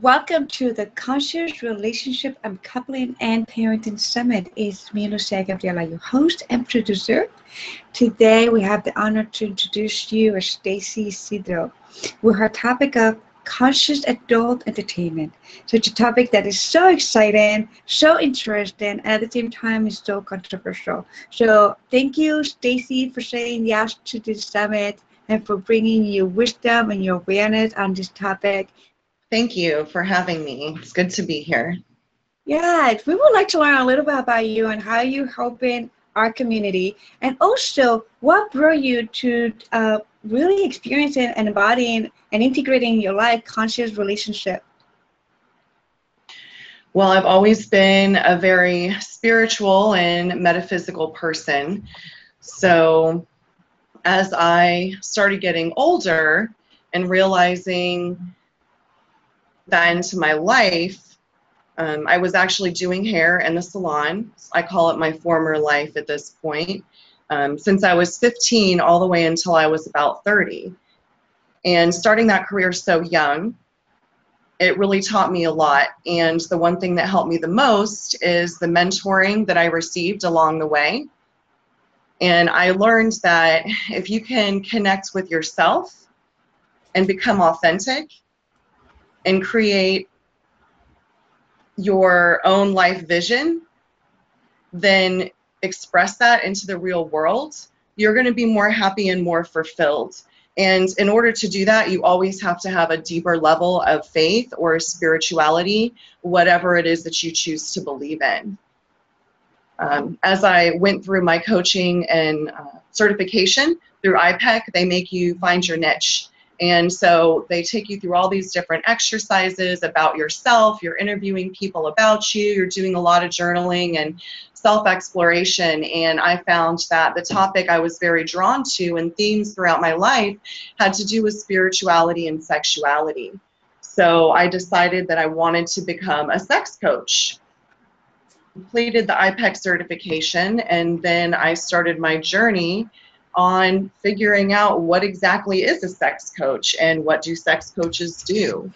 Welcome to the Conscious Relationship and Coupling and Parenting Summit. It's me, Lucia Gabriela, your host and producer. Today, we have the honor to introduce you as Stacy Cedro with her topic of conscious adult entertainment. Such a topic that is so exciting, so interesting, and at the same time is so controversial. So, thank you, Stacy, for saying yes to this summit and for bringing your wisdom and your awareness on this topic Thank you for having me. It's good to be here. Yeah, we would like to learn a little bit about you and how you're helping our community, and also what brought you to uh, really experiencing and embodying and integrating your life conscious relationship. Well, I've always been a very spiritual and metaphysical person. So, as I started getting older and realizing that into my life, um, I was actually doing hair in the salon. I call it my former life at this point. Um, since I was 15 all the way until I was about 30. And starting that career so young, it really taught me a lot. And the one thing that helped me the most is the mentoring that I received along the way. And I learned that if you can connect with yourself and become authentic, and create your own life vision, then express that into the real world, you're going to be more happy and more fulfilled. And in order to do that, you always have to have a deeper level of faith or spirituality, whatever it is that you choose to believe in. Um, as I went through my coaching and uh, certification through IPEC, they make you find your niche. And so they take you through all these different exercises about yourself. You're interviewing people about you. You're doing a lot of journaling and self exploration. And I found that the topic I was very drawn to and themes throughout my life had to do with spirituality and sexuality. So I decided that I wanted to become a sex coach. Completed the IPEC certification, and then I started my journey on figuring out what exactly is a sex coach and what do sex coaches do.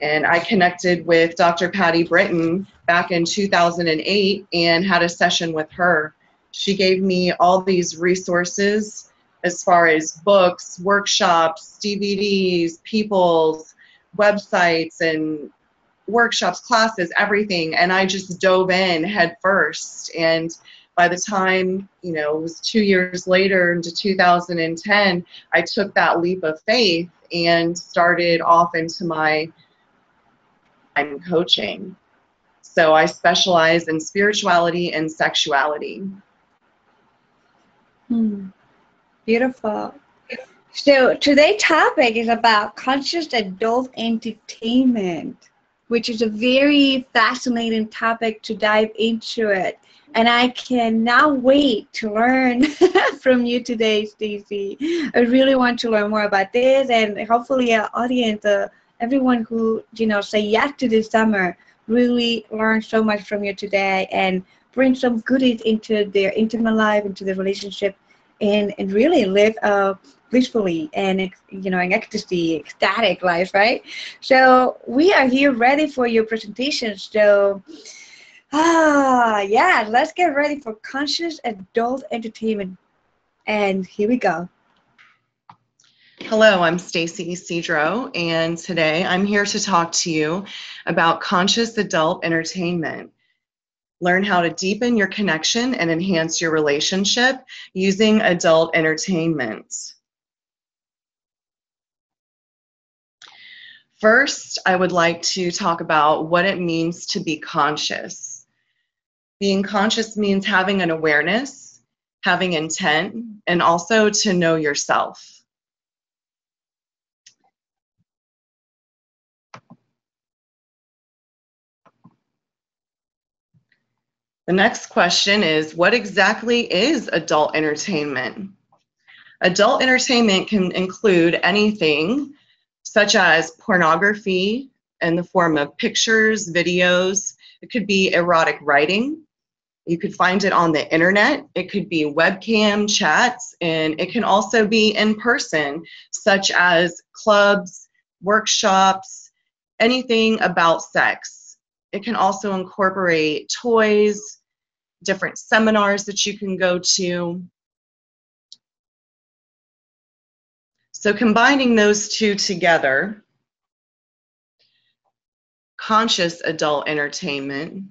And I connected with Dr. Patti Britton back in 2008 and had a session with her. She gave me all these resources as far as books, workshops, DVDs, people's websites, and workshops, classes, everything. And I just dove in head first. And by the time, you know, it was two years later into 2010, I took that leap of faith and started off into my I'm coaching. So I specialize in spirituality and sexuality. Hmm. Beautiful. So today's topic is about conscious adult entertainment, which is a very fascinating topic to dive into it and I cannot wait to learn from you today, Stacy. I really want to learn more about this, and hopefully, our audience, uh, everyone who you know say yes to this summer, really learn so much from you today, and bring some goodies into their intimate life, into their relationship, and and really live a blissfully and you know in ecstasy, ecstatic life, right? So we are here ready for your presentation. So. Ah, yeah, let's get ready for conscious adult entertainment. And here we go. Hello, I'm Stacy Cedro, and today I'm here to talk to you about conscious adult entertainment. Learn how to deepen your connection and enhance your relationship using adult entertainment. First, I would like to talk about what it means to be conscious. Being conscious means having an awareness, having intent, and also to know yourself. The next question is What exactly is adult entertainment? Adult entertainment can include anything such as pornography in the form of pictures, videos, it could be erotic writing, you could find it on the internet. It could be webcam chats, and it can also be in person, such as clubs, workshops, anything about sex. It can also incorporate toys, different seminars that you can go to. So combining those two together, conscious adult entertainment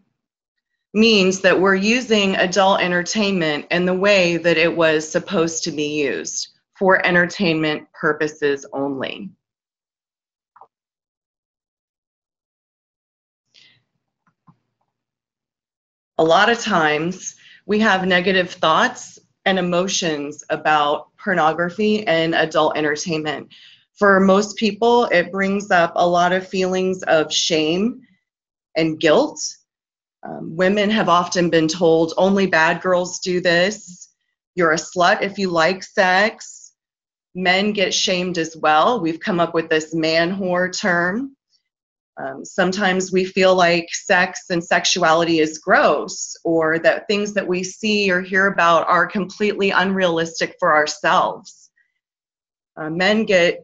means that we're using adult entertainment in the way that it was supposed to be used for entertainment purposes only. A lot of times we have negative thoughts and emotions about pornography and adult entertainment. For most people, it brings up a lot of feelings of shame and guilt um, women have often been told only bad girls do this. You're a slut if you like sex. Men get shamed as well. We've come up with this man whore term. Um, sometimes we feel like sex and sexuality is gross, or that things that we see or hear about are completely unrealistic for ourselves. Uh, men get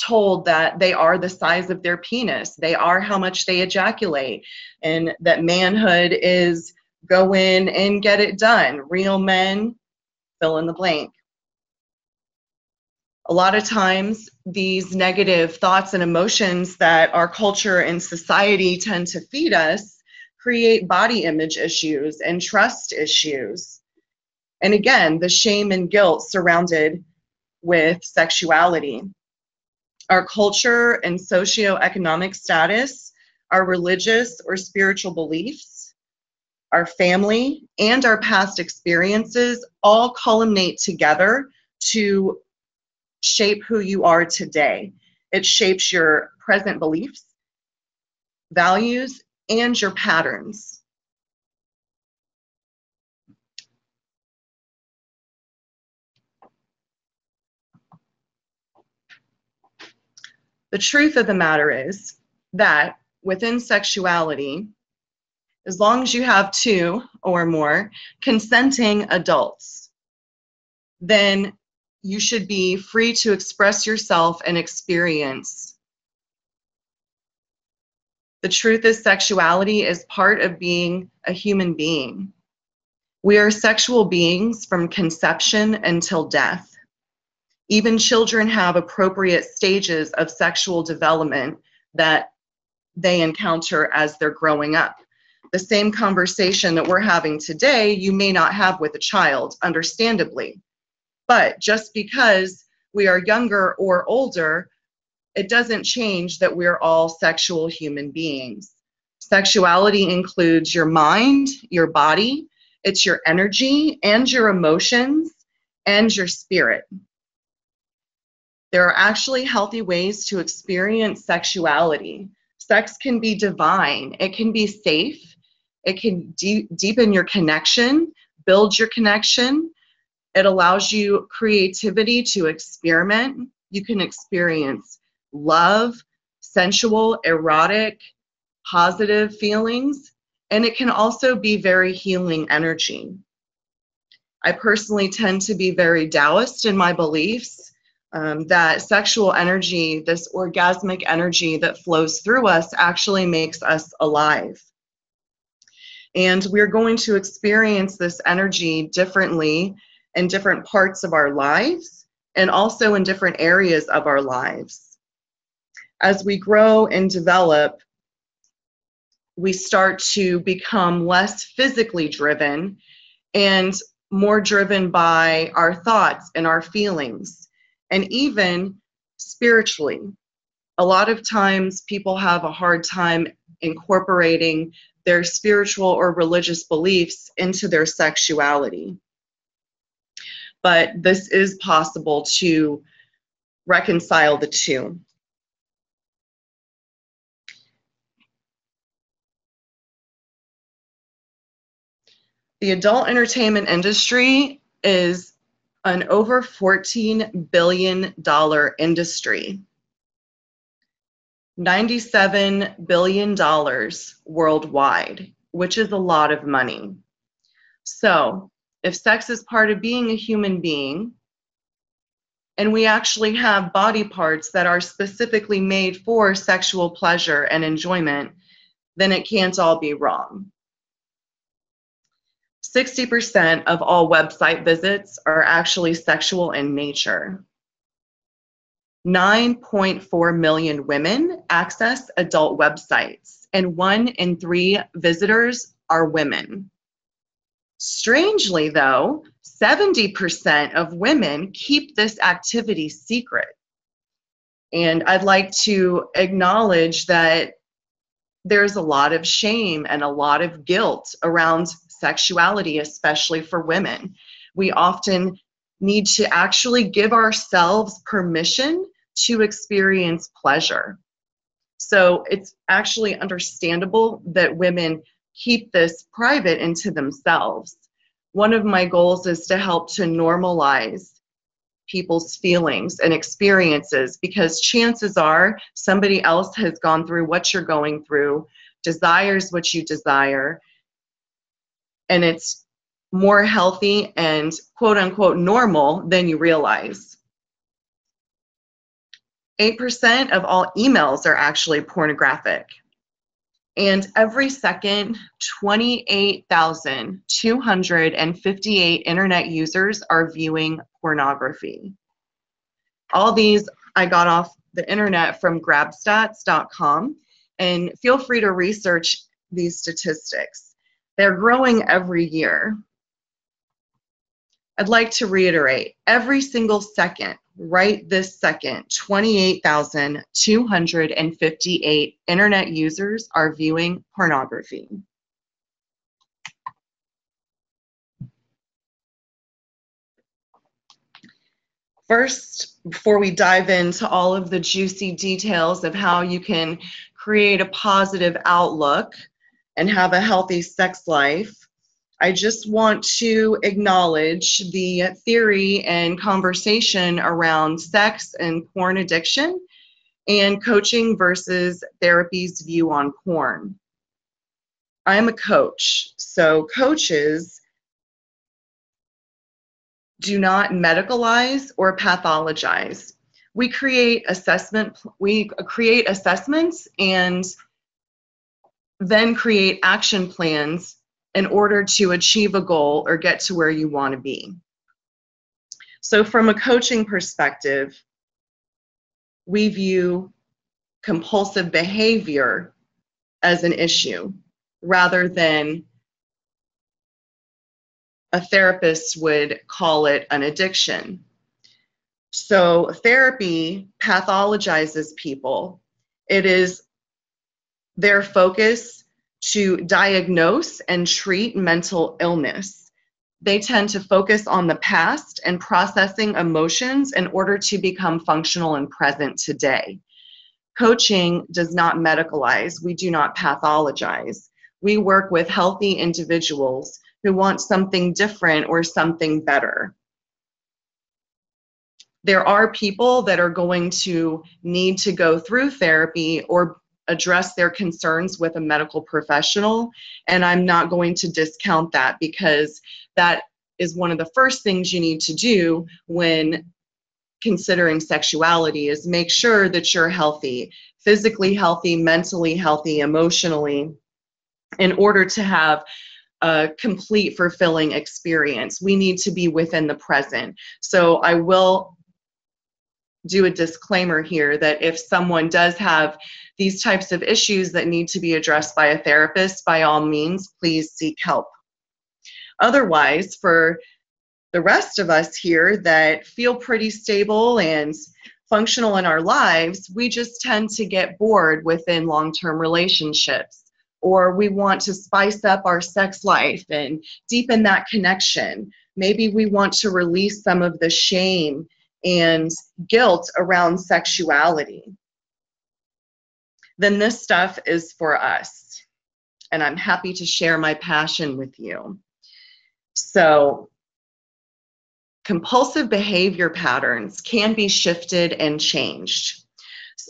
told that they are the size of their penis, they are how much they ejaculate, and that manhood is go in and get it done. Real men, fill in the blank. A lot of times, these negative thoughts and emotions that our culture and society tend to feed us create body image issues and trust issues. And again, the shame and guilt surrounded with sexuality our culture and socioeconomic status, our religious or spiritual beliefs, our family, and our past experiences all culminate together to shape who you are today. It shapes your present beliefs, values, and your patterns. The truth of the matter is that within sexuality, as long as you have two or more consenting adults, then you should be free to express yourself and experience. The truth is, sexuality is part of being a human being. We are sexual beings from conception until death. Even children have appropriate stages of sexual development that they encounter as they're growing up. The same conversation that we're having today, you may not have with a child, understandably. But just because we are younger or older, it doesn't change that we're all sexual human beings. Sexuality includes your mind, your body, it's your energy and your emotions and your spirit. There are actually healthy ways to experience sexuality. Sex can be divine, it can be safe, it can de- deepen your connection, build your connection. It allows you creativity to experiment. You can experience love, sensual, erotic, positive feelings, and it can also be very healing energy. I personally tend to be very Taoist in my beliefs um, that sexual energy, this orgasmic energy that flows through us, actually makes us alive. And we're going to experience this energy differently in different parts of our lives and also in different areas of our lives. As we grow and develop, we start to become less physically driven and more driven by our thoughts and our feelings and even spiritually. A lot of times people have a hard time incorporating their spiritual or religious beliefs into their sexuality. But this is possible to reconcile the two. The adult entertainment industry is an over $14 billion industry. $97 billion worldwide, which is a lot of money. So, if sex is part of being a human being, and we actually have body parts that are specifically made for sexual pleasure and enjoyment, then it can't all be wrong. 60% of all website visits are actually sexual in nature. 9.4 million women access adult websites, and one in three visitors are women. Strangely, though, 70% of women keep this activity secret. And I'd like to acknowledge that there's a lot of shame and a lot of guilt around sexuality, especially for women. We often need to actually give ourselves permission to experience pleasure. So it's actually understandable that women keep this private into themselves. One of my goals is to help to normalize people's feelings and experiences because chances are somebody else has gone through what you're going through, desires what you desire, and it's more healthy and quote unquote normal than you realize. 8% of all emails are actually pornographic. And every second, 28,258 internet users are viewing pornography. All these I got off the internet from grabstats.com, and feel free to research these statistics. They're growing every year. I'd like to reiterate every single second, right this second, 28,258 internet users are viewing pornography. First, before we dive into all of the juicy details of how you can create a positive outlook and have a healthy sex life, I just want to acknowledge the theory and conversation around sex and porn addiction and coaching versus therapy's view on porn. I'm a coach, so coaches do not medicalize or pathologize. We create assessment we create assessments and then create action plans in order to achieve a goal or get to where you want to be. So, from a coaching perspective, we view compulsive behavior as an issue rather than a therapist would call it an addiction. So, therapy pathologizes people. It is their focus to diagnose and treat mental illness. They tend to focus on the past and processing emotions in order to become functional and present today. Coaching does not medicalize, we do not pathologize. We work with healthy individuals who want something different or something better. There are people that are going to need to go through therapy or address their concerns with a medical professional. And I'm not going to discount that because that is one of the first things you need to do when considering sexuality is make sure that you're healthy, physically healthy, mentally healthy, emotionally, in order to have a complete fulfilling experience. We need to be within the present. So I will do a disclaimer here that if someone does have these types of issues that need to be addressed by a therapist, by all means, please seek help. Otherwise, for the rest of us here that feel pretty stable and functional in our lives, we just tend to get bored within long term relationships. Or we want to spice up our sex life and deepen that connection. Maybe we want to release some of the shame and guilt around sexuality, then this stuff is for us. And I'm happy to share my passion with you. So, compulsive behavior patterns can be shifted and changed.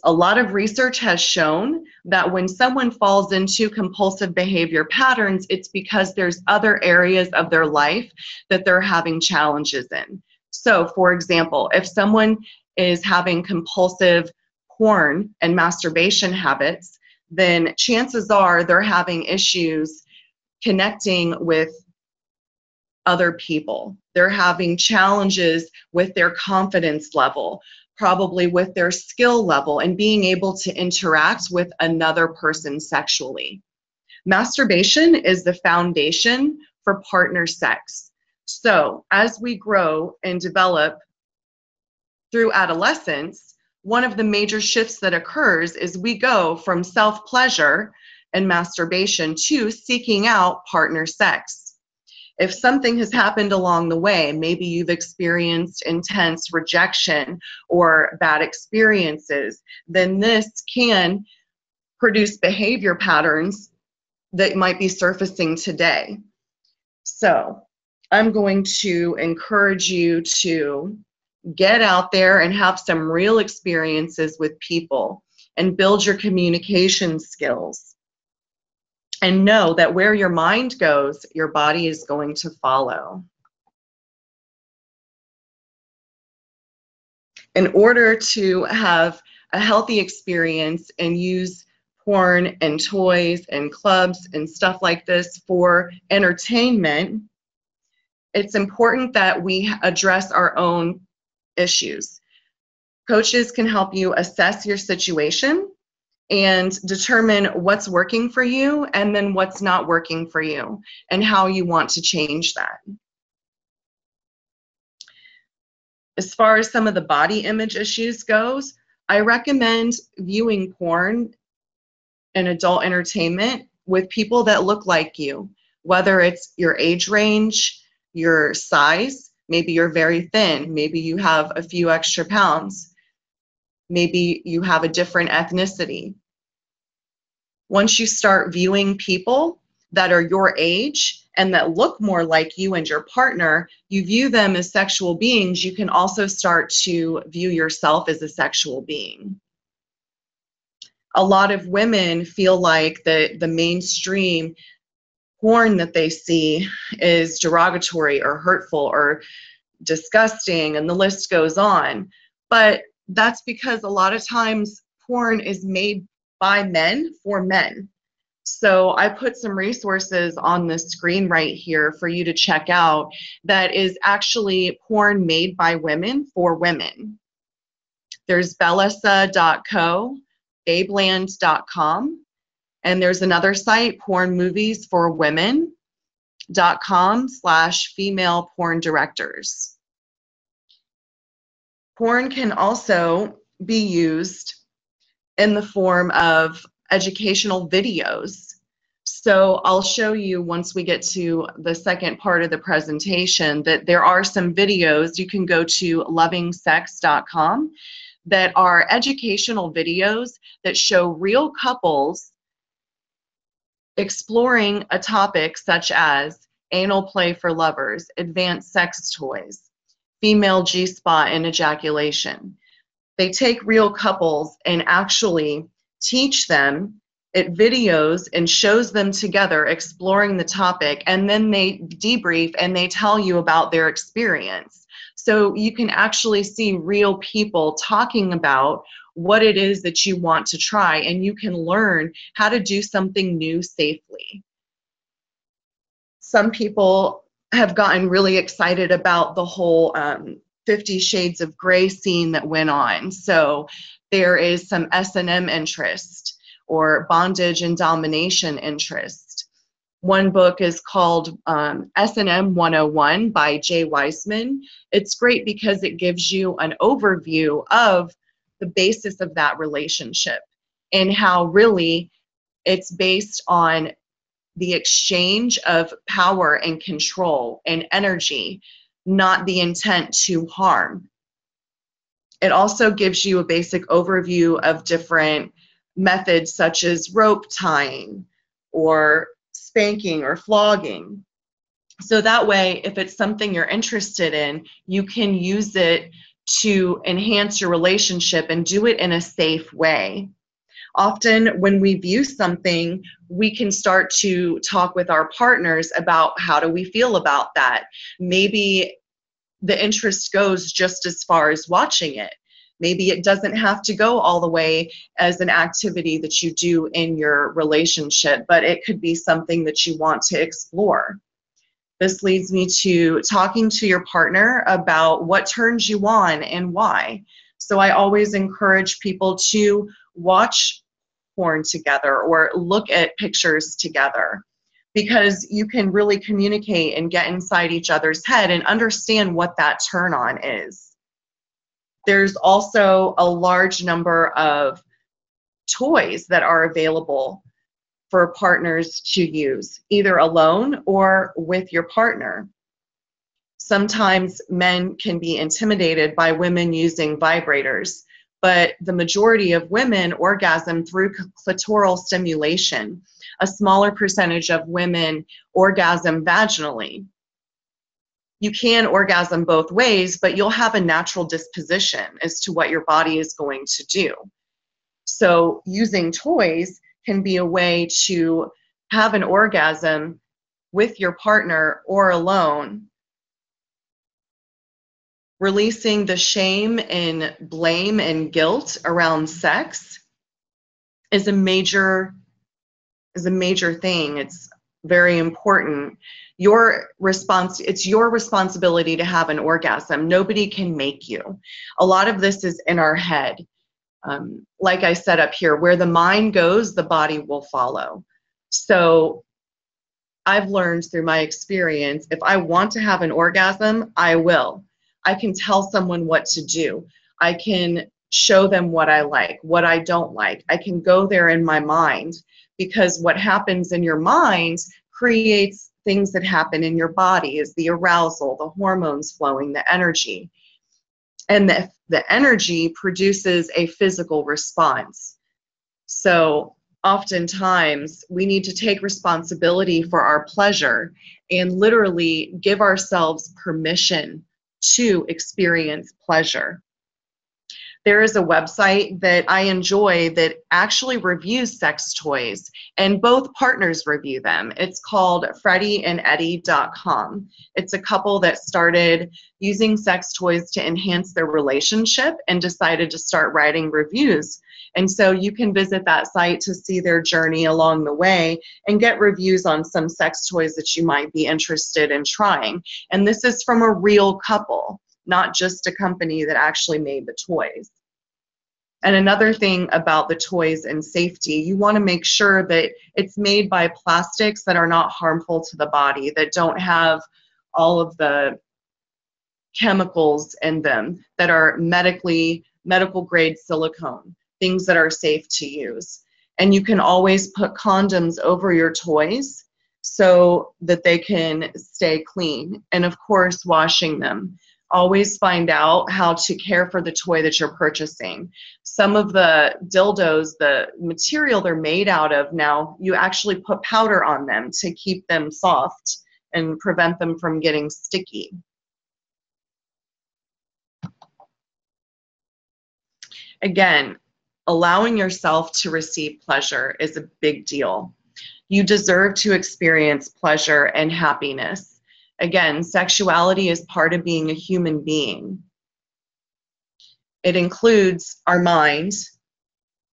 A lot of research has shown that when someone falls into compulsive behavior patterns, it's because there's other areas of their life that they're having challenges in. So, for example, if someone is having compulsive porn and masturbation habits, then chances are they're having issues connecting with other people. They're having challenges with their confidence level, probably with their skill level, and being able to interact with another person sexually. Masturbation is the foundation for partner sex. So, as we grow and develop through adolescence, one of the major shifts that occurs is we go from self pleasure and masturbation to seeking out partner sex. If something has happened along the way, maybe you've experienced intense rejection or bad experiences, then this can produce behavior patterns that might be surfacing today. So, I'm going to encourage you to get out there and have some real experiences with people and build your communication skills. And know that where your mind goes, your body is going to follow. In order to have a healthy experience and use porn and toys and clubs and stuff like this for entertainment, it's important that we address our own issues. Coaches can help you assess your situation and determine what's working for you and then what's not working for you and how you want to change that. As far as some of the body image issues goes, I recommend viewing porn and adult entertainment with people that look like you, whether it's your age range, your size, maybe you're very thin, maybe you have a few extra pounds, maybe you have a different ethnicity. Once you start viewing people that are your age and that look more like you and your partner, you view them as sexual beings, you can also start to view yourself as a sexual being. A lot of women feel like the, the mainstream porn that they see is derogatory or hurtful or disgusting, and the list goes on. But that's because a lot of times porn is made by men for men. So I put some resources on the screen right here for you to check out that is actually porn made by women for women. There's bellesa.co, babeland.com, and there's another site, porn movies for women.com slash female porn directors. Porn can also be used in the form of educational videos. So I'll show you once we get to the second part of the presentation that there are some videos. You can go to lovingsex.com that are educational videos that show real couples exploring a topic such as anal play for lovers, advanced sex toys, female G spot and ejaculation. They take real couples and actually teach them it videos and shows them together exploring the topic and then they debrief and they tell you about their experience so you can actually see real people talking about what it is that you want to try, and you can learn how to do something new safely. Some people have gotten really excited about the whole um, 50 Shades of Grey scene that went on. So there is some S&M interest or bondage and domination interest. One book is called um, S&M 101 by Jay Wiseman. It's great because it gives you an overview of the basis of that relationship and how really it's based on the exchange of power and control and energy, not the intent to harm. It also gives you a basic overview of different methods such as rope tying or spanking or flogging. So that way, if it's something you're interested in, you can use it to enhance your relationship and do it in a safe way. Often, when we view something, we can start to talk with our partners about how do we feel about that. Maybe the interest goes just as far as watching it. Maybe it doesn't have to go all the way as an activity that you do in your relationship, but it could be something that you want to explore. This leads me to talking to your partner about what turns you on and why. So I always encourage people to watch porn together or look at pictures together because you can really communicate and get inside each other's head and understand what that turn on is. There's also a large number of toys that are available for partners to use, either alone or with your partner. Sometimes men can be intimidated by women using vibrators, but the majority of women orgasm through clitoral stimulation. A smaller percentage of women orgasm vaginally. You can orgasm both ways, but you'll have a natural disposition as to what your body is going to do. So, using toys can be a way to have an orgasm with your partner or alone releasing the shame and blame and guilt around sex is a major is a major thing. It's very important. Your response it's your responsibility to have an orgasm. Nobody can make you. A lot of this is in our head um, like i said up here where the mind goes the body will follow so i've learned through my experience if i want to have an orgasm i will I can tell someone what to do. I can show them what I like, what I don't like. I can go there in my mind because what happens in your mind creates things that happen in your body is the arousal, the hormones flowing, the energy. And the, the energy produces a physical response. So oftentimes we need to take responsibility for our pleasure and literally give ourselves permission to experience pleasure. There is a website that I enjoy that actually reviews sex toys, and both partners review them. It's called freddieandeddie.com. It's a couple that started using sex toys to enhance their relationship and decided to start writing reviews. And so you can visit that site to see their journey along the way and get reviews on some sex toys that you might be interested in trying. And this is from a real couple not just a company that actually made the toys. And another thing about the toys and safety, you want to make sure that it's made by plastics that are not harmful to the body, that don't have all of the chemicals in them, that are medically, medical grade silicone, things that are safe to use. And you can always put condoms over your toys so that they can stay clean. And of course, washing them always find out how to care for the toy that you're purchasing. Some of the dildos, the material they're made out of now, you actually put powder on them to keep them soft and prevent them from getting sticky. Again, allowing yourself to receive pleasure is a big deal. You deserve to experience pleasure and happiness Again, sexuality is part of being a human being. It includes our mind,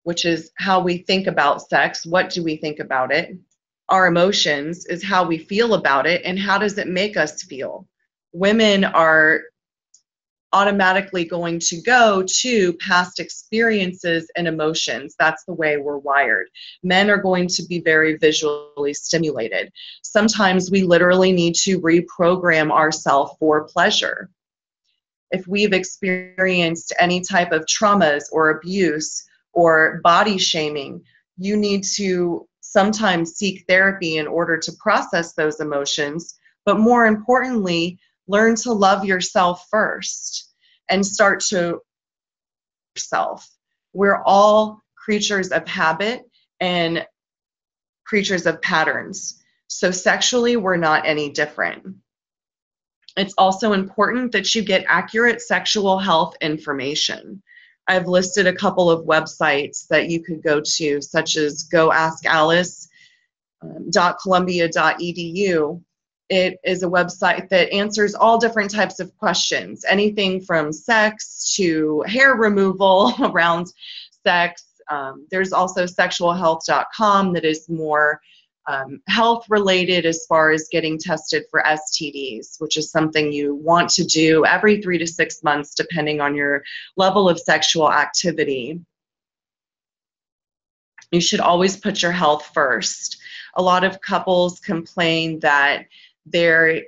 which is how we think about sex. What do we think about it? Our emotions is how we feel about it, and how does it make us feel? Women are automatically going to go to past experiences and emotions. That's the way we're wired. Men are going to be very visually stimulated. Sometimes we literally need to reprogram ourselves for pleasure. If we've experienced any type of traumas or abuse or body shaming, you need to sometimes seek therapy in order to process those emotions. But more importantly, learn to love yourself first and start to yourself. We're all creatures of habit and creatures of patterns. So sexually, we're not any different. It's also important that you get accurate sexual health information. I've listed a couple of websites that you could go to, such as goaskalice.columbia.edu um, It is a website that answers all different types of questions, anything from sex to hair removal around sex. Um, there's also sexualhealth.com that is more um, health related as far as getting tested for STDs, which is something you want to do every three to six months, depending on your level of sexual activity. You should always put your health first. A lot of couples complain that there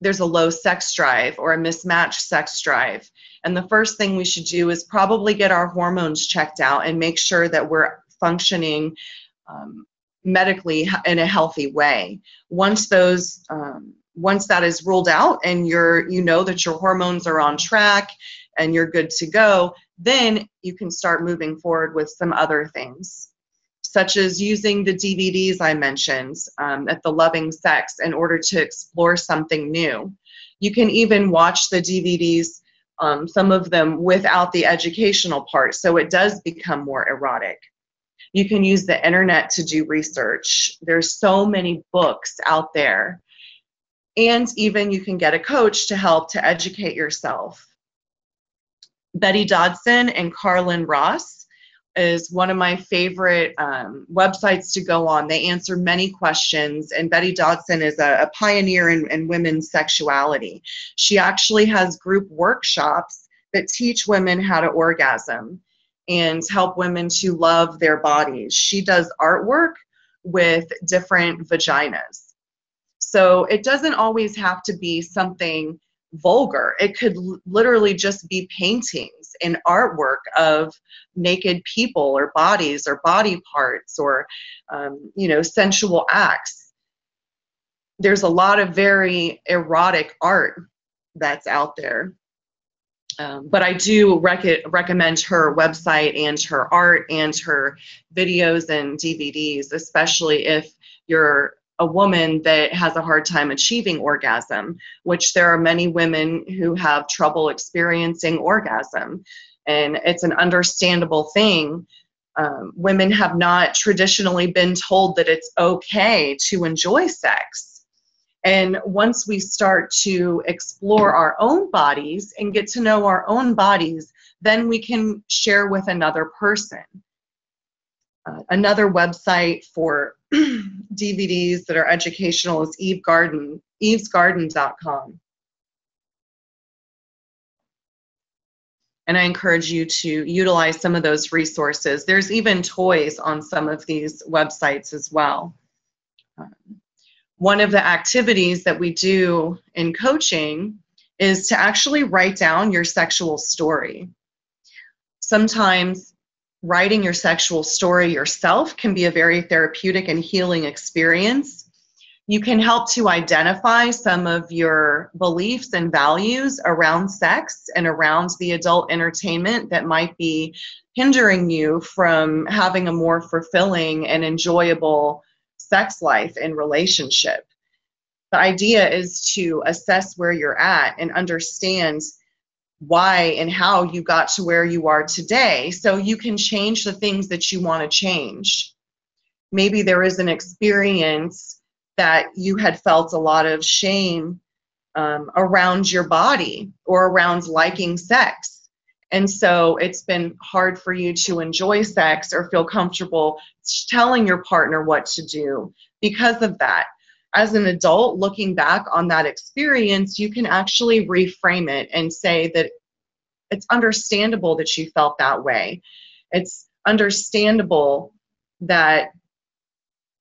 there's a low sex drive or a mismatched sex drive. And the first thing we should do is probably get our hormones checked out and make sure that we're functioning um, medically in a healthy way. Once those um, once that is ruled out and you're you know that your hormones are on track and you're good to go, then you can start moving forward with some other things such as using the DVDs I mentioned um, at the Loving Sex in order to explore something new. You can even watch the DVDs, um, some of them without the educational part, so it does become more erotic. You can use the internet to do research. There's so many books out there. And even you can get a coach to help to educate yourself. Betty Dodson and Carlin Ross is one of my favorite um, websites to go on. They answer many questions, and Betty Dodson is a, a pioneer in, in women's sexuality. She actually has group workshops that teach women how to orgasm and help women to love their bodies. She does artwork with different vaginas. So it doesn't always have to be something vulgar. It could literally just be paintings and artwork of naked people or bodies or body parts or, um, you know, sensual acts. There's a lot of very erotic art that's out there. Um, but I do rec- recommend her website and her art and her videos and DVDs, especially if you're a woman that has a hard time achieving orgasm, which there are many women who have trouble experiencing orgasm. And it's an understandable thing. Um, women have not traditionally been told that it's okay to enjoy sex. And once we start to explore our own bodies and get to know our own bodies, then we can share with another person. Uh, another website for DVDs that are educational is Eve Garden, evesgarden.com. And I encourage you to utilize some of those resources. There's even toys on some of these websites as well. Um, one of the activities that we do in coaching is to actually write down your sexual story. Sometimes writing your sexual story yourself can be a very therapeutic and healing experience. You can help to identify some of your beliefs and values around sex and around the adult entertainment that might be hindering you from having a more fulfilling and enjoyable sex life and relationship. The idea is to assess where you're at and understand why and how you got to where you are today so you can change the things that you want to change. Maybe there is an experience that you had felt a lot of shame um, around your body or around liking sex. And so it's been hard for you to enjoy sex or feel comfortable telling your partner what to do because of that as an adult looking back on that experience, you can actually reframe it and say that it's understandable that you felt that way. It's understandable that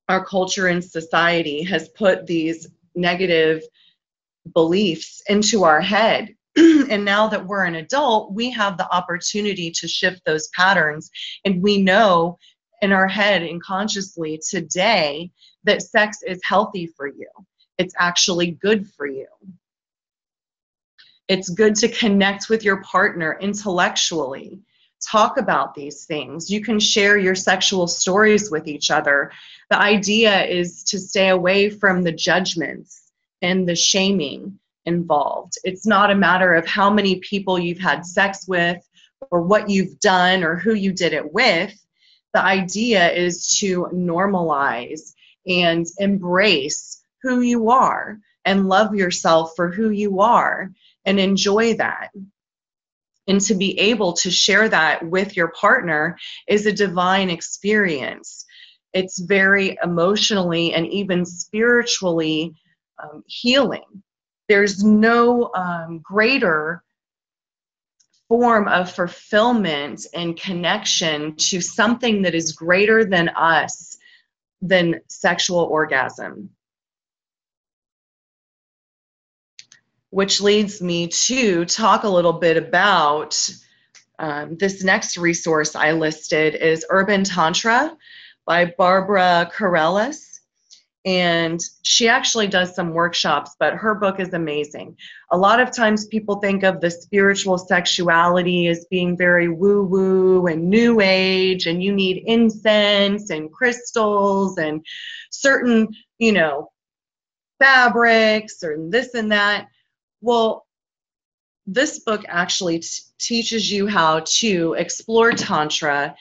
our culture and society has put these negative beliefs into our head. and now that we're an adult, we have the opportunity to shift those patterns. And we know in our head and consciously today that sex is healthy for you. It's actually good for you. It's good to connect with your partner intellectually. Talk about these things. You can share your sexual stories with each other. The idea is to stay away from the judgments and the shaming involved. It's not a matter of how many people you've had sex with or what you've done or who you did it with. The idea is to normalize and embrace who you are and love yourself for who you are and enjoy that. And to be able to share that with your partner is a divine experience. It's very emotionally and even spiritually um, healing. There's no um, greater form of fulfillment and connection to something that is greater than us than sexual orgasm. Which leads me to talk a little bit about um, this next resource I listed is Urban Tantra by Barbara Carrellas and she actually does some workshops but her book is amazing. A lot of times people think of the spiritual sexuality as being very woo woo and new age and you need incense and crystals and certain you know fabrics or this and that. Well this book actually t- teaches you how to explore tantra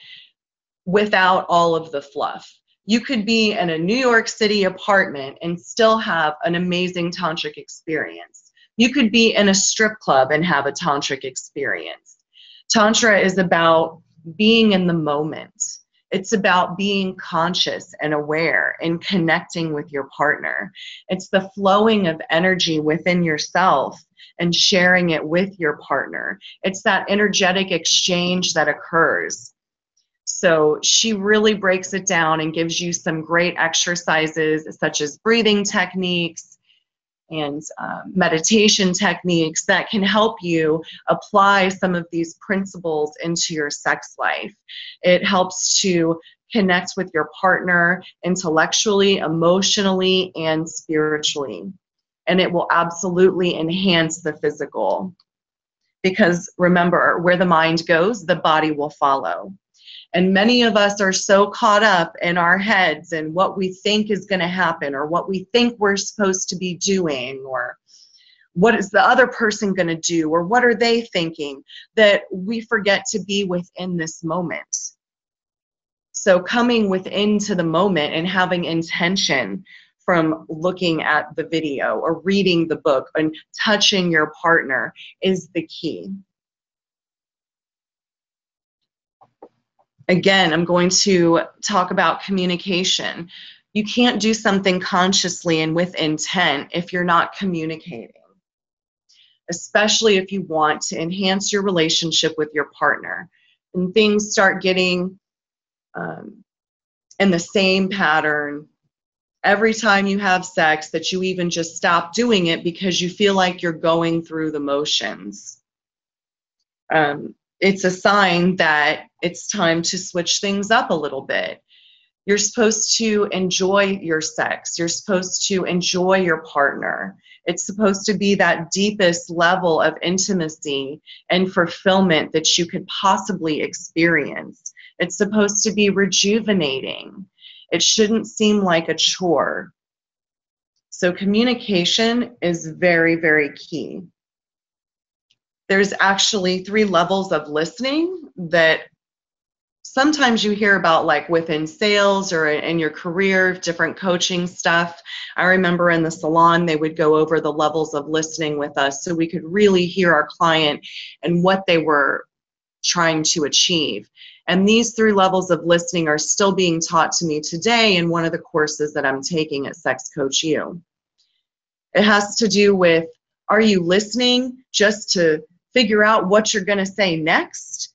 without all of the fluff you could be in a New York City apartment and still have an amazing tantric experience. You could be in a strip club and have a tantric experience. Tantra is about being in the moment. It's about being conscious and aware and connecting with your partner. It's the flowing of energy within yourself and sharing it with your partner. It's that energetic exchange that occurs. So she really breaks it down and gives you some great exercises such as breathing techniques and um, meditation techniques that can help you apply some of these principles into your sex life. It helps to connect with your partner intellectually, emotionally, and spiritually. And it will absolutely enhance the physical. Because remember, where the mind goes, the body will follow. And many of us are so caught up in our heads and what we think is going to happen or what we think we're supposed to be doing or what is the other person going to do or what are they thinking that we forget to be within this moment. So coming within to the moment and having intention from looking at the video or reading the book and touching your partner is the key. Again, I'm going to talk about communication. You can't do something consciously and with intent if you're not communicating, especially if you want to enhance your relationship with your partner. And things start getting um, in the same pattern every time you have sex, that you even just stop doing it because you feel like you're going through the motions. Um, it's a sign that it's time to switch things up a little bit. You're supposed to enjoy your sex. You're supposed to enjoy your partner. It's supposed to be that deepest level of intimacy and fulfillment that you could possibly experience. It's supposed to be rejuvenating. It shouldn't seem like a chore. So, communication is very, very key there's actually three levels of listening that sometimes you hear about like within sales or in your career different coaching stuff. I remember in the salon they would go over the levels of listening with us so we could really hear our client and what they were trying to achieve. And these three levels of listening are still being taught to me today in one of the courses that i'm taking at sex coach u. It has to do with are you listening just to figure out what you're going to say next?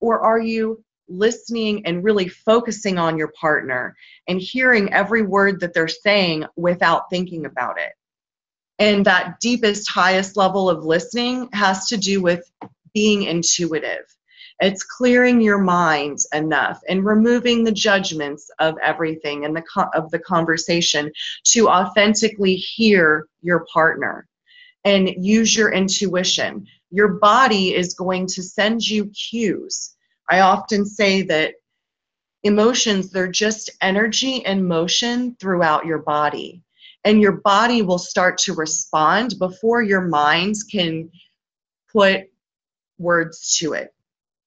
Or are you listening and really focusing on your partner and hearing every word that they're saying without thinking about it? And that deepest, highest level of listening has to do with being intuitive. It's clearing your mind enough and removing the judgments of everything and the of the conversation to authentically hear your partner and use your intuition your body is going to send you cues. I often say that emotions, they're just energy and motion throughout your body. And your body will start to respond before your mind can put words to it.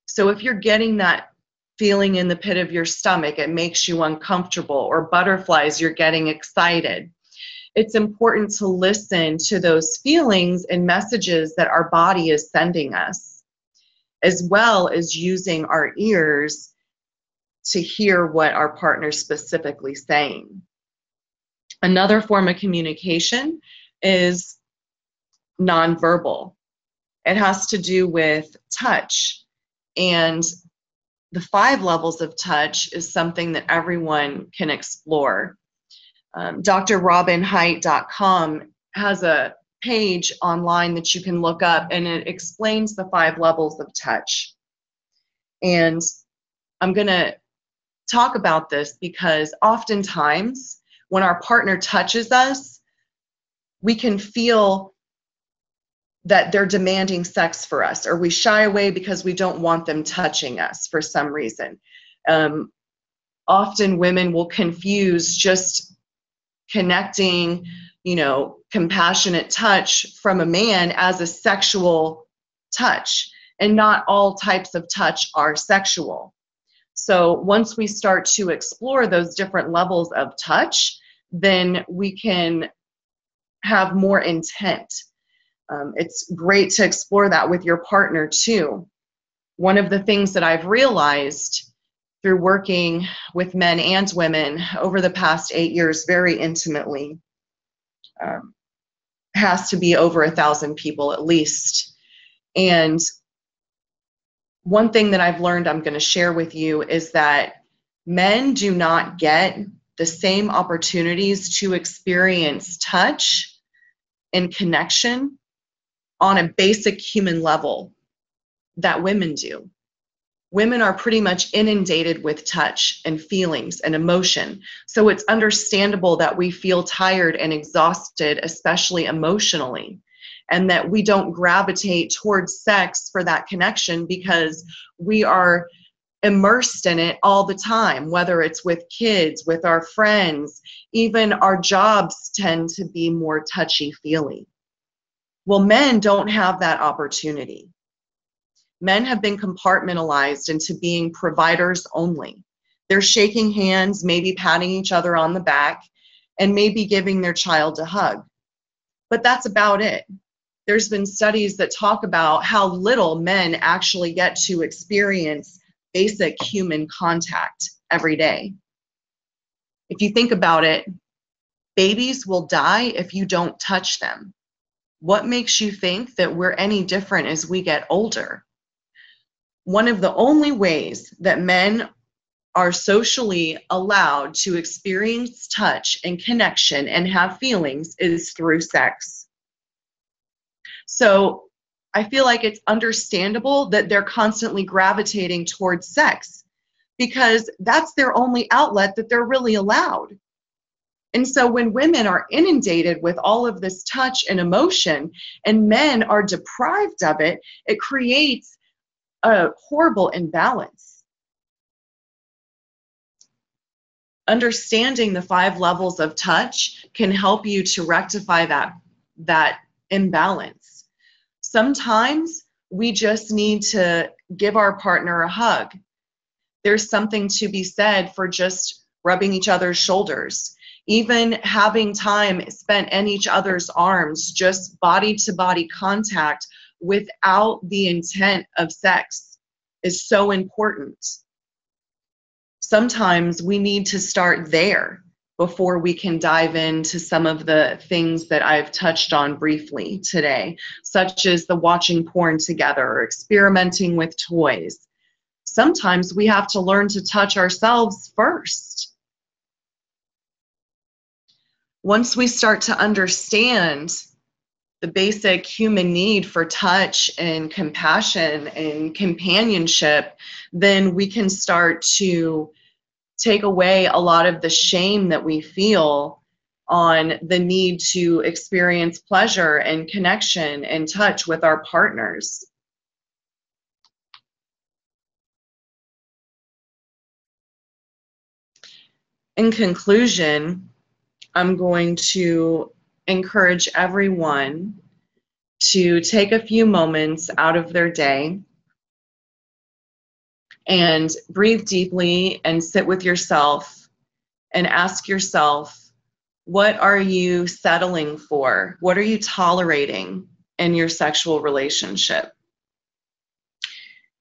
So if you're getting that feeling in the pit of your stomach, it makes you uncomfortable, or butterflies, you're getting excited. It's important to listen to those feelings and messages that our body is sending us, as well as using our ears to hear what our partner is specifically saying. Another form of communication is nonverbal. It has to do with touch. And the five levels of touch is something that everyone can explore. Um, DrRobinHeight.com has a page online that you can look up and it explains the five levels of touch. And I'm going to talk about this because oftentimes when our partner touches us, we can feel that they're demanding sex for us, or we shy away because we don't want them touching us for some reason. Um, often women will confuse just connecting, you know, compassionate touch from a man as a sexual touch. And not all types of touch are sexual. So once we start to explore those different levels of touch, then we can have more intent. Um, it's great to explore that with your partner too. One of the things that I've realized through working with men and women over the past eight years very intimately um, has to be over a thousand people at least. And one thing that I've learned I'm going to share with you is that men do not get the same opportunities to experience touch and connection on a basic human level that women do. Women are pretty much inundated with touch and feelings and emotion. So it's understandable that we feel tired and exhausted, especially emotionally, and that we don't gravitate towards sex for that connection because we are immersed in it all the time, whether it's with kids, with our friends, even our jobs tend to be more touchy feely. Well, men don't have that opportunity. Men have been compartmentalized into being providers only. They're shaking hands, maybe patting each other on the back, and maybe giving their child a hug. But that's about it. There's been studies that talk about how little men actually get to experience basic human contact every day. If you think about it, babies will die if you don't touch them. What makes you think that we're any different as we get older? One of the only ways that men are socially allowed to experience touch and connection and have feelings is through sex. So I feel like it's understandable that they're constantly gravitating towards sex because that's their only outlet that they're really allowed. And so when women are inundated with all of this touch and emotion and men are deprived of it, it creates a horrible imbalance. Understanding the five levels of touch can help you to rectify that, that imbalance Sometimes we just need to give our partner a hug. There's something to be said for just rubbing each other's shoulders, even having time spent in each other's arms, just body to body contact without the intent of sex is so important. Sometimes we need to start there before we can dive into some of the things that I've touched on briefly today, such as the watching porn together or experimenting with toys. Sometimes we have to learn to touch ourselves first. Once we start to understand the basic human need for touch and compassion and companionship, then we can start to take away a lot of the shame that we feel on the need to experience pleasure and connection and touch with our partners. In conclusion, I'm going to encourage everyone to take a few moments out of their day and breathe deeply and sit with yourself and ask yourself, What are you settling for? What are you tolerating in your sexual relationship?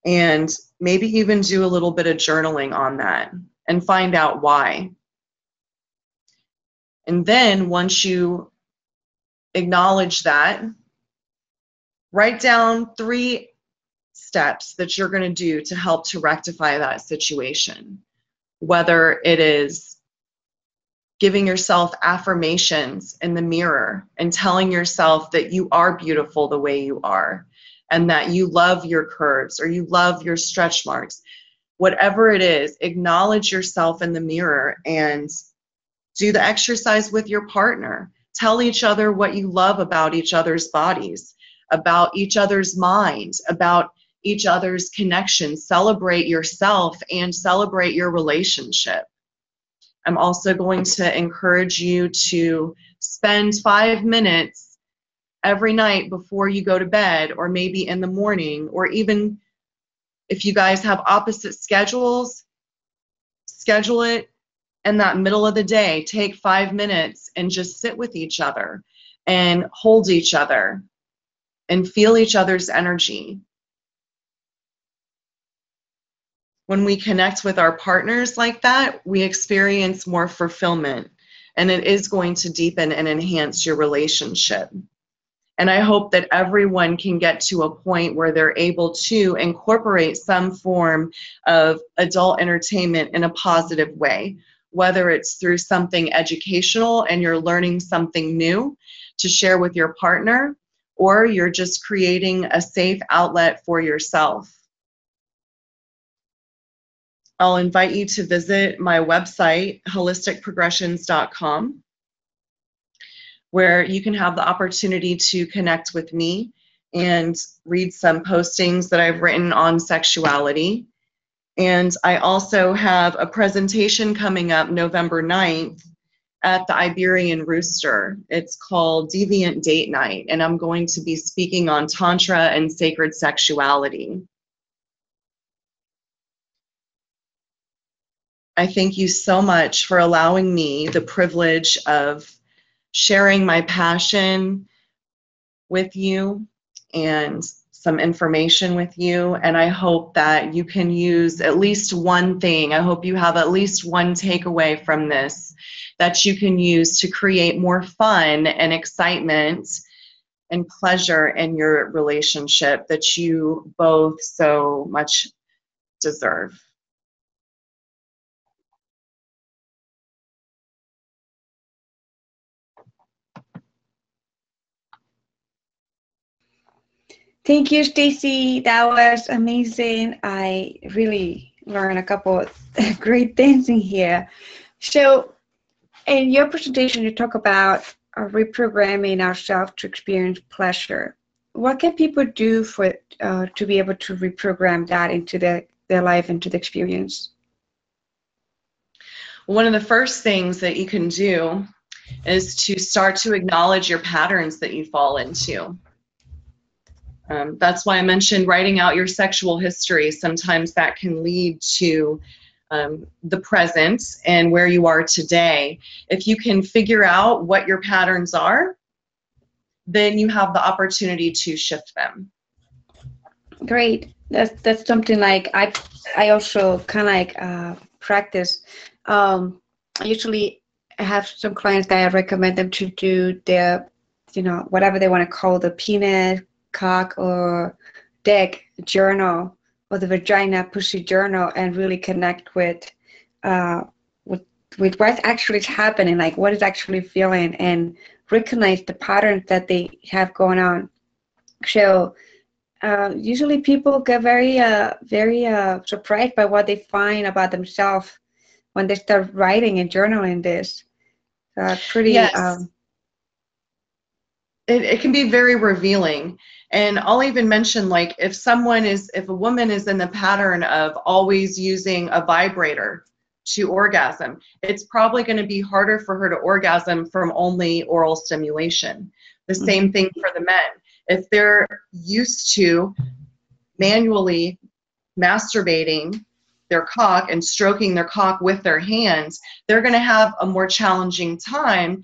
And maybe even do a little bit of journaling on that and find out why. And then once you acknowledge that, write down three steps that you're going to do to help to rectify that situation. Whether it is giving yourself affirmations in the mirror and telling yourself that you are beautiful the way you are and that you love your curves or you love your stretch marks. Whatever it is, acknowledge yourself in the mirror and do the exercise with your partner. Tell each other what you love about each other's bodies, about each other's minds, about each other's connections. Celebrate yourself and celebrate your relationship. I'm also going to encourage you to spend five minutes every night before you go to bed, or maybe in the morning, or even if you guys have opposite schedules, schedule it in that middle of the day, take five minutes and just sit with each other and hold each other and feel each other's energy. When we connect with our partners like that, we experience more fulfillment and it is going to deepen and enhance your relationship. And I hope that everyone can get to a point where they're able to incorporate some form of adult entertainment in a positive way, whether it's through something educational and you're learning something new to share with your partner, or you're just creating a safe outlet for yourself. I'll invite you to visit my website, holisticprogressions.com, where you can have the opportunity to connect with me and read some postings that I've written on sexuality and I also have a presentation coming up November 9th at the Iberian Rooster. It's called Deviant Date Night, and I'm going to be speaking on Tantra and sacred sexuality. I thank you so much for allowing me the privilege of sharing my passion with you and some information with you, and I hope that you can use at least one thing. I hope you have at least one takeaway from this that you can use to create more fun and excitement and pleasure in your relationship that you both so much deserve. Thank you, Stacy. That was amazing. I really learned a couple of great things in here. So, in your presentation, you talk about reprogramming ourselves to experience pleasure. What can people do for uh, to be able to reprogram that into the, their life, into the experience? One of the first things that you can do is to start to acknowledge your patterns that you fall into. Um, that's why I mentioned writing out your sexual history. Sometimes that can lead to um, the present and where you are today. If you can figure out what your patterns are, then you have the opportunity to shift them. Great. That's that's something like I I also kind of like uh, practice. Um, I usually have some clients that I recommend them to do their, you know, whatever they want to call the penis cock or dick journal or the vagina pussy journal and really connect with uh, with with what's actually happening, like what is actually feeling, and recognize the patterns that they have going on. So uh, usually people get very uh, very uh, surprised by what they find about themselves when they start writing and journaling this. Uh, pretty. Yes. Um, it, it can be very revealing and I'll even mention like if someone is, if a woman is in the pattern of always using a vibrator to orgasm, it's probably going to be harder for her to orgasm from only oral stimulation. The mm-hmm. same thing for the men. If they're used to manually masturbating their cock and stroking their cock with their hands, they're going to have a more challenging time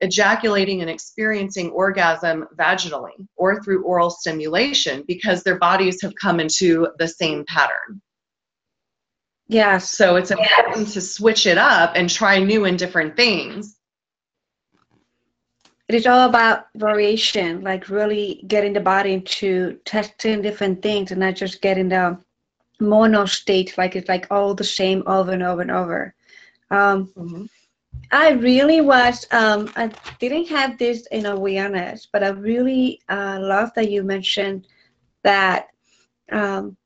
ejaculating and experiencing orgasm vaginally or through oral stimulation because their bodies have come into the same pattern. Yes. So it's important to switch it up and try new and different things. It is all about variation, like really getting the body into testing different things and not just getting the mono state, like it's like all the same over and over and over. Um, Mm-hmm. I really was, um, I didn't have this in awareness, but I really uh, love that you mentioned that um,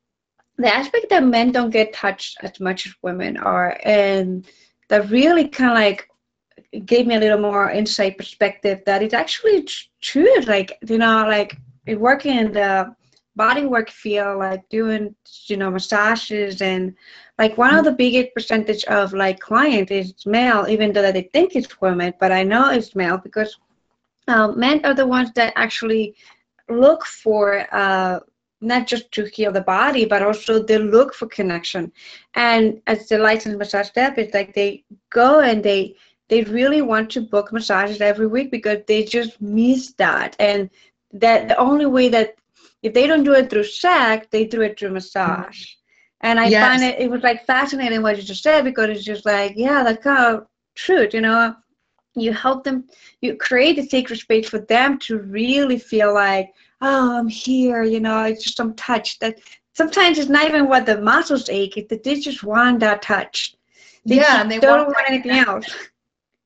the aspect that men don't get touched as much as women are. And that really kind of like gave me a little more insight perspective that it's actually tr- true. Like, you know, like working in the body work like doing, you know, massages and like one of the biggest percentage of like clients is male, even though they think it's women, but I know it's male because um, men are the ones that actually look for uh, not just to heal the body, but also they look for connection. And as the licensed massage therapist, like they go and they they really want to book massages every week because they just miss that. And that the only way that if they don't do it through sex, they do it through massage. And I Yes. find it it was like fascinating what you just said because it's just like, yeah, that's kind of truth, you know. You help them, you create a sacred space for them to really feel like, oh, I'm here, you know, it's just some touch that sometimes it's not even what the muscles ache, it's that they just want that touch. They Yeah, and they don't want want anything else.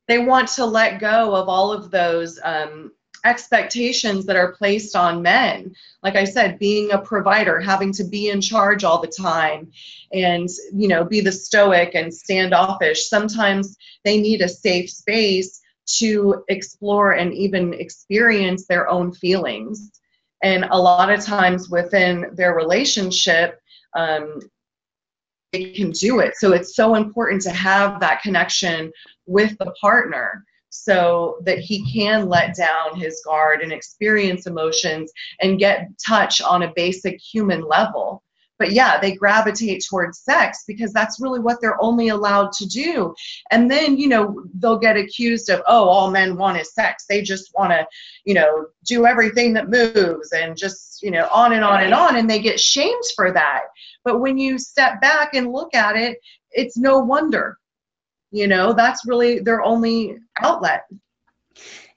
they want to let go of all of those um, expectations that are placed on men. Like I said, being a provider, having to be in charge all the time, and you know, be the stoic and standoffish. Sometimes they need a safe space to explore and even experience their own feelings. And a lot of times within their relationship, um, they can do it. So it's so important to have that connection with the partner so that he can let down his guard and experience emotions and get touch on a basic human level. But yeah, they gravitate towards sex because that's really what they're only allowed to do. And then, you know, they'll get accused of, oh, all men want is sex. They just want to, you know, do everything that moves and just, you know, on and on and on. And they get shamed for that. But when you step back and look at it, it's no wonder. You know, that's really their only outlet.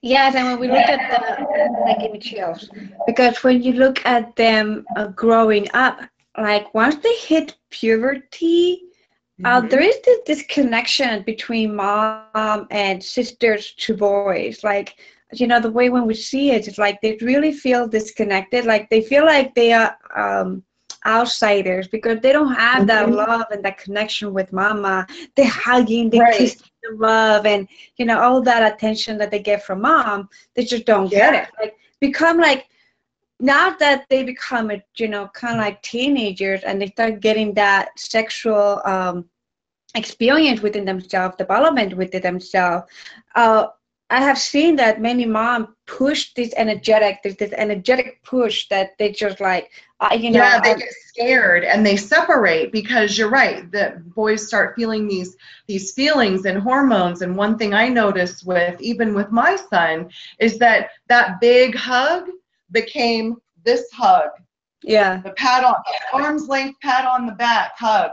Yes, and when we look at the, give chills, because when you look at them uh, growing up, like once they hit puberty, uh, Mhm. there is this disconnection between mom and sisters to boys. Like, you know, the way when we see it, it's like they really feel disconnected. Like they feel like they are um, outsiders because they don't have that Mhm. love and that connection with mama. They're hugging, they Right. kiss the love, and you know all that attention that they get from mom. They just don't get it. Like become like now that they become a you know kind of like teenagers and they start getting that sexual um, experience within themselves, development within themselves. Uh, I have seen that many moms push this energetic, this, this energetic push that they just like, uh, you know, yeah, they get scared and they separate because you're right. The boys start feeling these these feelings and hormones. And one thing I noticed with even with my son is that that big hug became this hug, yeah, the pat on arm's length pat on the back hug,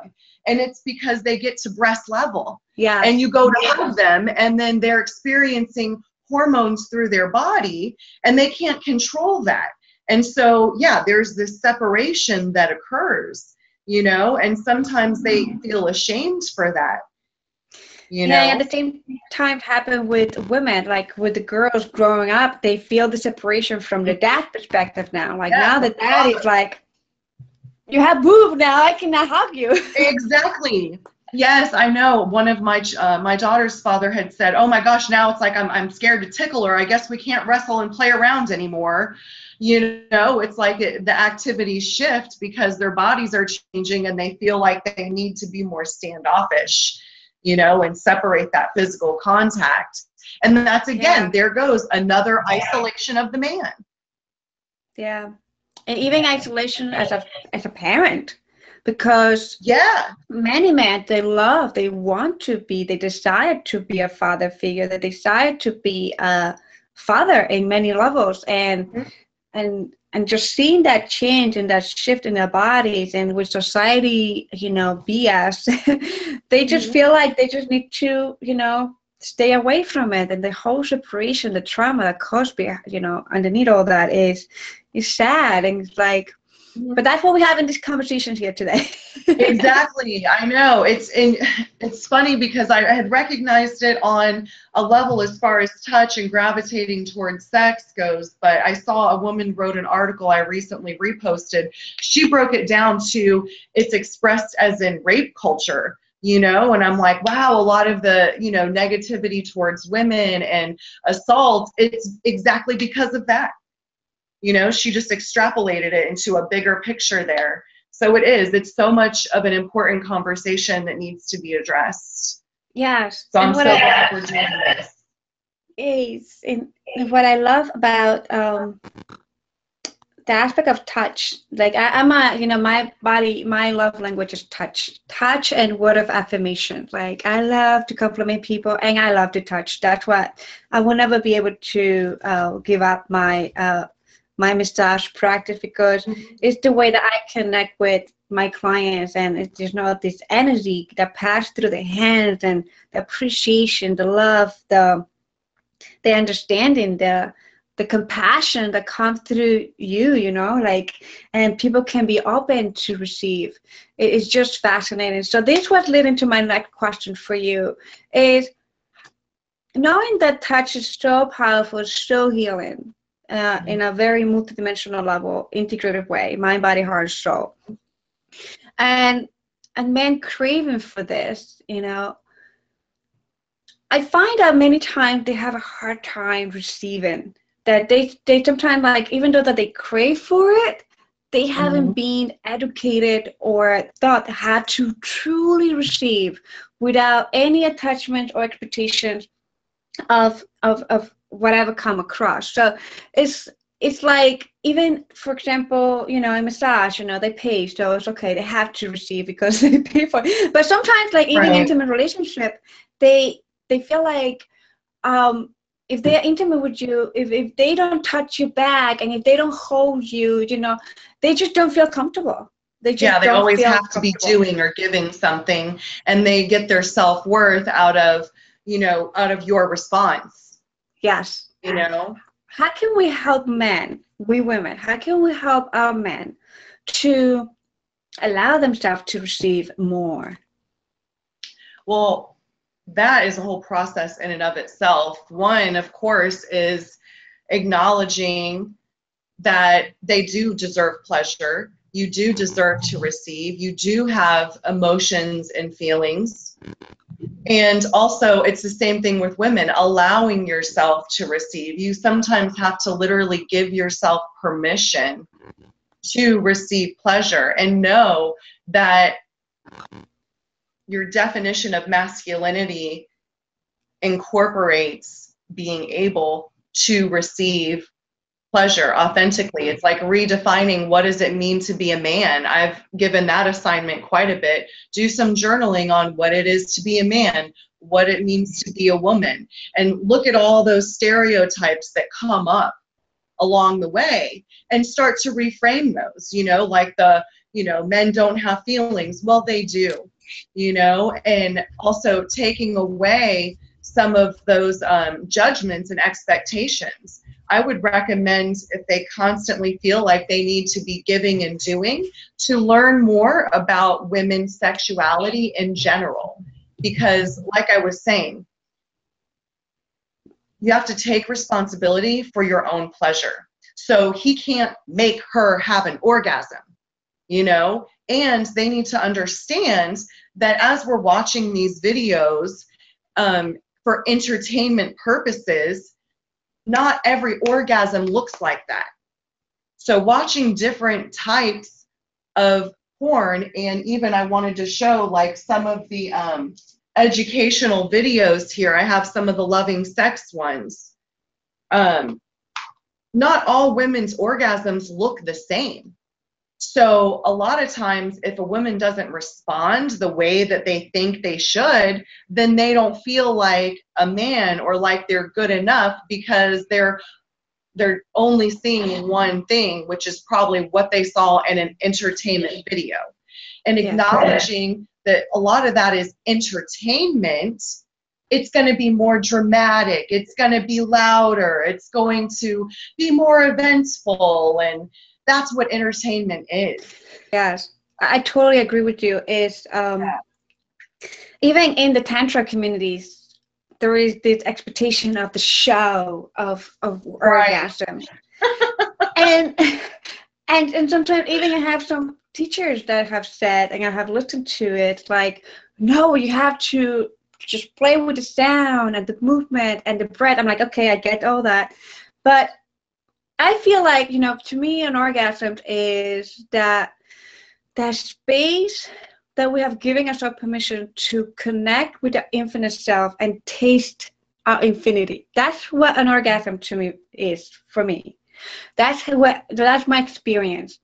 and it's because they get to breast level. yeah, and you go to hug them and then they're experiencing hormones through their body and they can't control that and so yeah there's this separation that occurs you know and sometimes they feel ashamed for that you know yeah. At the same time, happen with women, like with the girls growing up, they feel the separation from the dad perspective now. Like Yeah. now the dad is like, you have boobs now, I cannot hug you. exactly. Yes i know. One of my uh, my daughter's father had said oh my gosh now it's like I'm, I'm scared to tickle her. I guess we can't wrestle and play around anymore. You know it's like it, the activities shift because their bodies are changing and they feel like they need to be more standoffish you know and separate that physical contact. And that's again Yeah. there goes another isolation of the man. Yeah. And even isolation as a as a parent. because Yeah. many men they love they want to be they desire to be a father figure they desire to be a father in many levels and Mhm. and and just seeing that change and that shift in their bodies and with society you know bs they just Mhm. feel like they just need to you know stay away from it. And the whole separation the trauma that caused be you know underneath all that is is sad. And it's like but that's what we have in this conversation here today. Exactly. I know. It's in it's funny because i had recognized it on a level as far as touch and gravitating towards sex goes but i saw a woman wrote an article i recently reposted. She broke it down to it's expressed as in rape culture you know and i'm like wow a lot of the you know negativity towards women and assault it's exactly because of that. You know she just extrapolated it into a bigger picture there. So it is it's so much of an important conversation that needs to be addressed. Yes so i'm so what I, glad we're doing this. is and and what I love about um, the aspect of touch, like I, I'm a, you know, my body, my love language is touch, touch and word of affirmation. Like I love to compliment people and I love to touch. That's what I will never be able to uh, give up my uh, my massage practice because it's the way that I connect with my clients and it's just know this energy that passes through the hands and the appreciation, the love, the the understanding, the the compassion that comes through you, you know, like and people can be open to receive. It is just fascinating. So this was leading to my next question for you is knowing that touch is so powerful, so healing uh, in a very multidimensional level, integrative way, mind, body, heart, soul. And and men craving for this, you know, I find out many times they have a hard time receiving that they they sometimes like even though that they crave for it, they haven't been educated or taught how to truly receive without any attachment or expectation of of of whatever come across. So it's it's like even for example, you know, a massage, you know, they pay, so it's okay. They have to receive because they pay for it. But sometimes, like even Right. intimate relationship, they they feel like um, if they're intimate with you, if, if they don't touch your back and if they don't hold you, you know, they just don't feel comfortable. They just yeah they don't always have to be doing or giving something and they get their self-worth out of you know out of your response Yes. you know How can we help men, we women, how can we help our men to allow themselves to receive more? Well, that is a whole process in and of itself. One, of course, is acknowledging that they do deserve pleasure. You do deserve to receive. You do have emotions and feelings. And also, it's the same thing with women, allowing yourself to receive. You sometimes have to literally give yourself permission to receive pleasure and know that your definition of masculinity incorporates being able to receive pleasure authentically. It's like redefining what does it mean to be a man. I've given that assignment quite a bit. Do some journaling on what it is to be a man what it means to be a woman and look at all those stereotypes that come up along the way and start to reframe those you know like the you know men don't have feelings. Well they do you know and also taking away some of those um, judgments and expectations. I would recommend if they constantly feel like they need to be giving and doing to learn more about women's sexuality in general. Because like i was saying you have to take responsibility for your own pleasure. So he can't make her have an orgasm you know and they need to understand that as we're watching these videos um, for entertainment purposes, not every orgasm looks like that. So, watching different types of porn, and even I wanted to show like some of the um, educational videos here. I have some of the loving sex ones. Um, not all women's orgasms look the same So, a lot of times, if a woman doesn't respond the way that they think they should, then they don't feel like a man or like they're good enough because they're they're only seeing one thing, which is probably what they saw in an entertainment video. And acknowledging that a lot of that is entertainment, it's going to be more dramatic, it's going to be louder, it's going to be more eventful, and that's what entertainment is. Yes, I totally agree with you. Is um, yeah. even in the tantra communities, there is this expectation of the show of of right. orgasm, and and and sometimes even I have some teachers that have said, and I have listened to it, like, no, you have to just play with the sound and the movement and the breath. I'm like, okay, I get all that, but I feel like you know, to me, an orgasm is that that space that we have given ourselves permission to connect with the infinite self and taste our infinity. That's what an orgasm to me is for me. That's what that's my experience.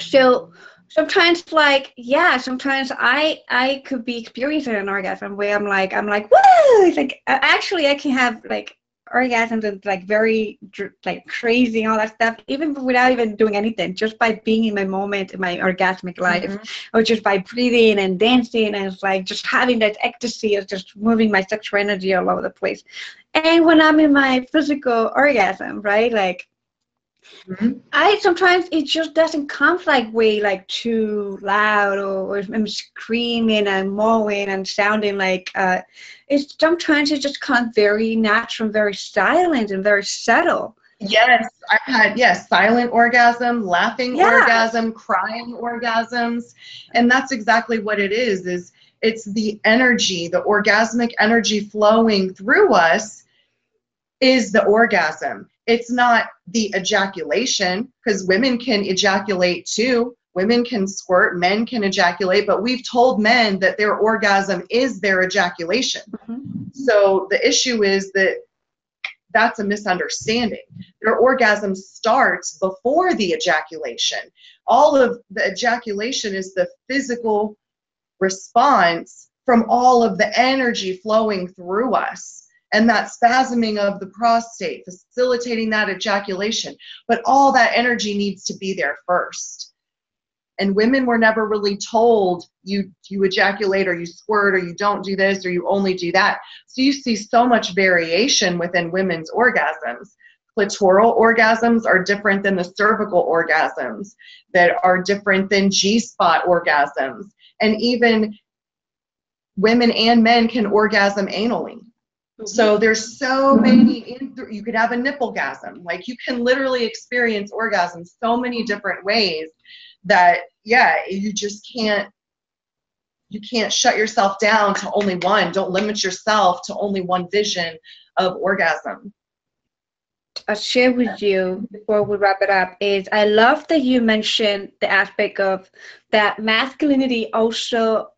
So sometimes like yeah sometimes i i could be experiencing an orgasm where i'm like i'm like woo like uh, actually i can have like orgasms and like very like crazy and all that stuff even without even doing anything just by being in my moment in my orgasmic life mm-hmm. or just by breathing and dancing and it's like just having that ecstasy of just moving my sexual energy all over the place and when i'm in my physical orgasm right like Mm-hmm. I sometimes it just doesn't come like way like too loud or, or I'm screaming and moaning and sounding like uh, it's sometimes it just comes very natural very silent and very subtle. Yes, I've had yes silent orgasm, laughing yeah. orgasm, crying orgasms, and that's exactly what it is. Is it's the energy, the orgasmic energy flowing through us is the orgasm it's not the ejaculation because women can ejaculate too. Women can squirt men can ejaculate but we've told men that their orgasm is their ejaculation. Mm-hmm. so the issue is that that's a misunderstanding. Their orgasm starts before the ejaculation. All of the ejaculation is the physical response from all of the energy flowing through us and that spasming of the prostate, facilitating that ejaculation. But all that energy needs to be there first. And women were never really told you you ejaculate or you squirt or you don't do this or you only do that. So you see so much variation within women's orgasms. Clitoral orgasms are different than the cervical orgasms, that are different than G spot orgasms. And even women and men can orgasm anally. So there's so many. you could have a nipplegasm. Like you can literally experience orgasm so many different ways that yeah, you just can't. You can't shut yourself down to only one. Don't limit yourself to only one vision of orgasm. I'll share with you before we wrap it up is I love that you mentioned the aspect of that masculinity also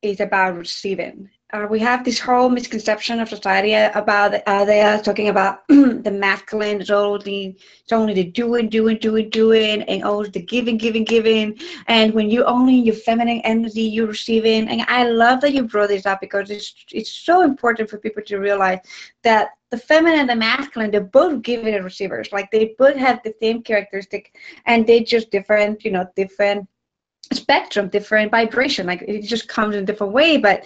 is about receiving uh, we have this whole misconception of society about uh, they are talking about the masculine is only it's only the doing, doing, doing, doing, and always the giving, giving, giving. And when you only your feminine energy, you're receiving. And I love that you brought this up because it's it's so important for people to realize that the feminine and the masculine, they're both giving and receivers. Like they both have the same characteristic, and they just different, you know, different spectrum, different vibration. Like it just comes in a different way, but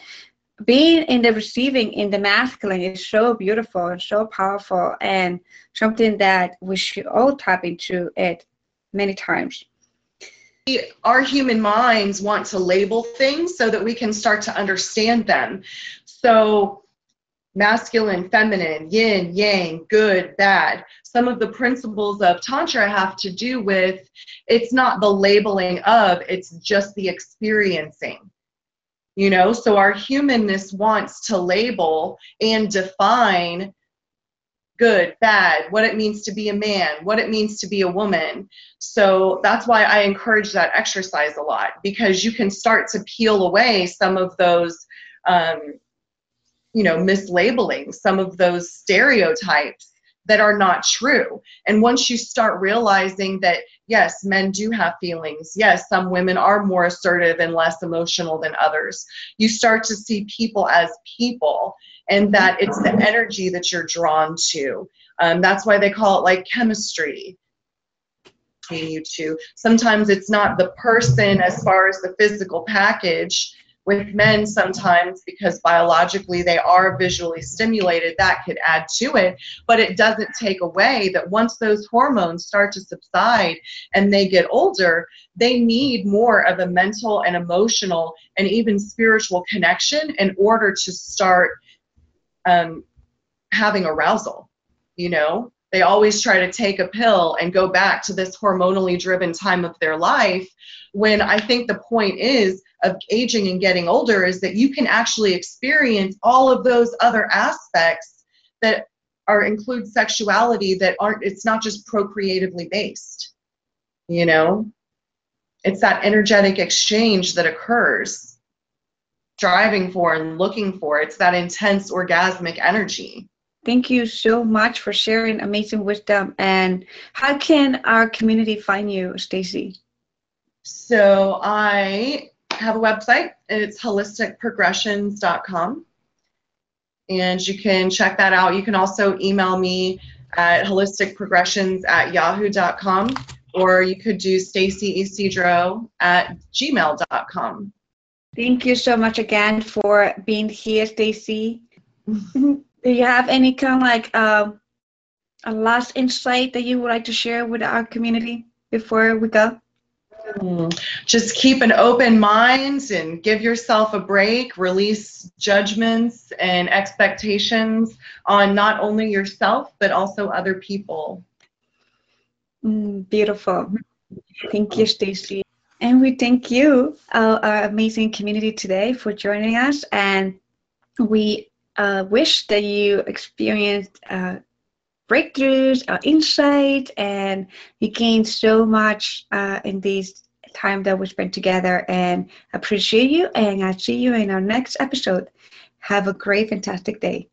being in the receiving in the masculine is so beautiful and so powerful and something that we should all tap into it many times. Our human minds want to label things so that we can start to understand them. So masculine feminine yin yang good bad. Some of the principles of tantra have to do with it's not the labeling of it's just the experiencing you know so our humanness wants to label and define good bad what it means to be a man what it means to be a woman so that's why i encourage that exercise a lot because you can start to peel away some of those um, you know mislabeling some of those stereotypes that are not true. And once you start realizing that, yes, men do have feelings, yes, some women are more assertive and less emotional than others, you start to see people as people and that it's the energy that you're drawn to. Um, that's why they call it like chemistry you two. Sometimes it's not the person as far as the physical package with men sometimes because biologically they are visually stimulated that could add to it. But it doesn't take away that once those hormones start to subside and they get older they need more of a mental and emotional and even spiritual connection in order to start um, having arousal you know? They always try to take a pill and go back to this hormonally driven time of their life when I think the point is of aging and getting older is that you can actually experience all of those other aspects that are include sexuality that aren't it's not just procreatively based you know it's that energetic exchange that occurs driving for and looking for it's that intense orgasmic energy Thank you so much for sharing amazing wisdom. And how can our community find you, Stacy? So I have a website. It's holisticprogressions.com. And you can check that out. You can also email me at holisticprogressions at yahoo.com or you could do Stacy Isidro at gmail.com. Thank you so much again for being here, Stacy. Do you have any kind of like uh, a last insight that you would like to share with our community before we go? Just keep an open mind and give yourself a break. Release judgments and expectations on not only yourself but also other people. Mm, beautiful. Thank you, Stacy. And we thank you, uh, our amazing community today, for joining us. And we uh, wish that you experienced uh, breakthroughs or insight and you gained so much uh, in this time that we spent together and appreciate you and I'll see you in our next episode. Have a great, fantastic day.